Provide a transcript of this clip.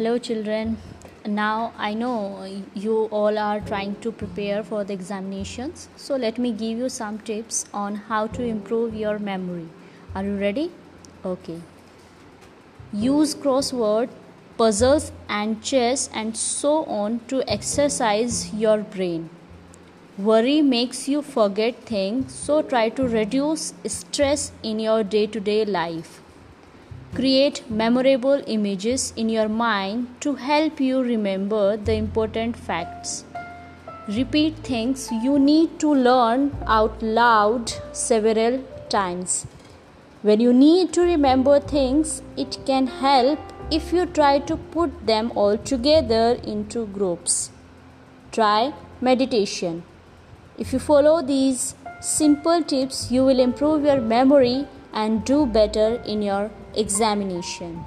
Hello, children. Now I know you all are trying to prepare for the examinations, so let me give you some tips on how to improve your memory. Are you ready? Okay. Use crossword, puzzles, and chess and so on to exercise your brain. Worry makes you forget things, so try to reduce stress in your day to day life. Create memorable images in your mind to help you remember the important facts. Repeat things you need to learn out loud several times. When you need to remember things, it can help if you try to put them all together into groups. Try meditation. If you follow these simple tips, you will improve your memory and do better in your examination.